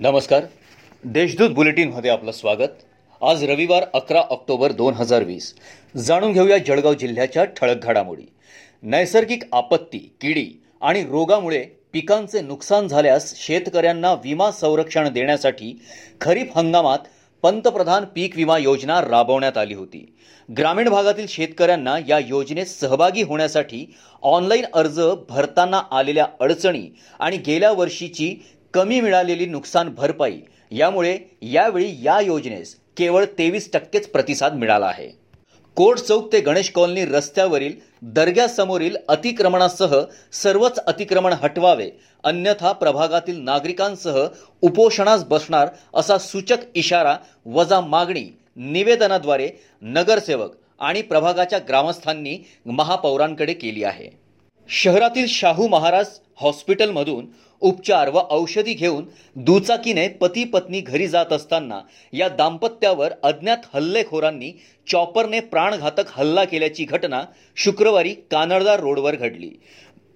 नमस्कार. देशदूत बुलेटिनमध्ये आपलं स्वागत. आज रविवार अकरा ऑक्टोबर दोन हजार वीस. जाणून घेऊया जळगाव जिल्ह्याच्या ठळक घडामोडी. नैसर्गिक आपत्ती किडी आणि रोगामुळे पिकांचे नुकसान झाल्यास शेतकऱ्यांना विमा संरक्षण देण्यासाठी खरीप हंगामात पंतप्रधान पीक विमा योजना राबवण्यात आली होती. ग्रामीण भागातील शेतकऱ्यांना या योजनेत सहभागी होण्यासाठी ऑनलाईन अर्ज भरताना आलेल्या अडचणी आणि गेल्या वर्षीची कमी मिळालेली नुकसान भरपाई. यामुळे यावेळी या योजनेस केवळ तेवीस टक्केच प्रतिसाद मिळाला आहे. कोट चौक ते गणेश कॉलनी रस्त्यावरील दर्ग्यासमोरील अतिक्रमणासह सर्वच अतिक्रमण हटवावे अन्यथा प्रभागातील नागरिकांसह उपोषणास बसणार असा सूचक इशारा वजा मागणी निवेदनाद्वारे नगरसेवक आणि प्रभागाच्या ग्रामस्थांनी महापौरांकडे केली आहे. शहरातील शाहू महाराज हॉस्पिटलमधून उपचार व औषधी घेऊन दुचाकीने पती पत्नी घरी जात असताना या दाम्पत्यावर अज्ञात हल्लेखोरांनी चॉपरने प्राणघातक हल्ला केल्याची घटना शुक्रवारी कानडदार रोडवर घडली.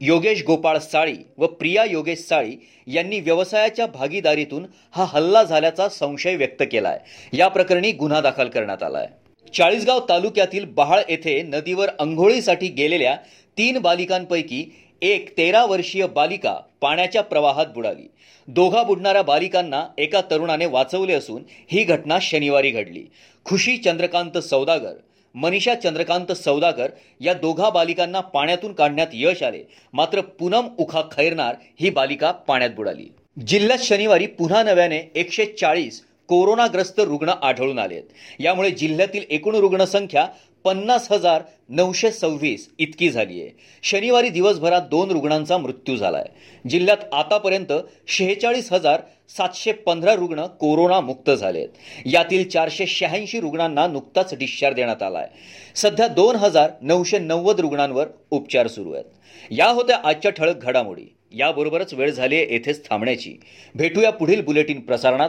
योगेश गोपाळ साळी व प्रिया योगेश साळी यांनी व्यवसायाच्या भागीदारीतून हा हल्ला झाल्याचा संशय व्यक्त केलाय. या प्रकरणी गुन्हा दाखल करण्यात आलाय. चाळीसगाव तालुक्यातील बहाळ येथे नदीवर अंघोळीसाठी गेलेल्या तीन बालिकांपैकी एक तेरा वर्षीय बालिका पाण्याच्या प्रवाहात बुडाली. दोघा बुडणाऱ्या बालिकांना एका तरुणाने वाचवले असून ही घटना शनिवारी घडली. खुशी चंद्रकांत सौदागर मनीषा चंद्रकांत सौदागर या दोघा बालिकांना पाण्यातून काढण्यात यश आले. मात्र पूनम उखा खैरनार ही बालिका पाण्यात बुडाली. जिल्ह्यात शनिवारी पुन्हा नव्याने एकशे चाळीस कोरोनाग्रस्त रुग्ण आढळून आले आहेत यामुळे जिल्ह्यातील एकूण रुग्णसंख्या पन्नास हजार नऊशे सव्वीस इतकी झाली आहे शनिवारी दिवसभरात दोन रुग्णांचा मृत्यू झाला आहे जिल्ह्यात आतापर्यंत शेहेचाळीस हजार सातशे पंधरा रुग्ण कोरोनामुक्त झाले आहेत यातील चारशे शहाऐंशी रुग्णांना नुकताच डिस्चार्ज देण्यात आला आहे सध्या दोन हजार नऊशे नव्वद रुग्णांवर उपचार सुरू आहेत. या होत्या आजच्या ठळक घडामोडी. याबरोबरच वेळ झाली आहे येथेच थांबण्याची. भेटूया पुढील बुलेटिन प्रसारणात.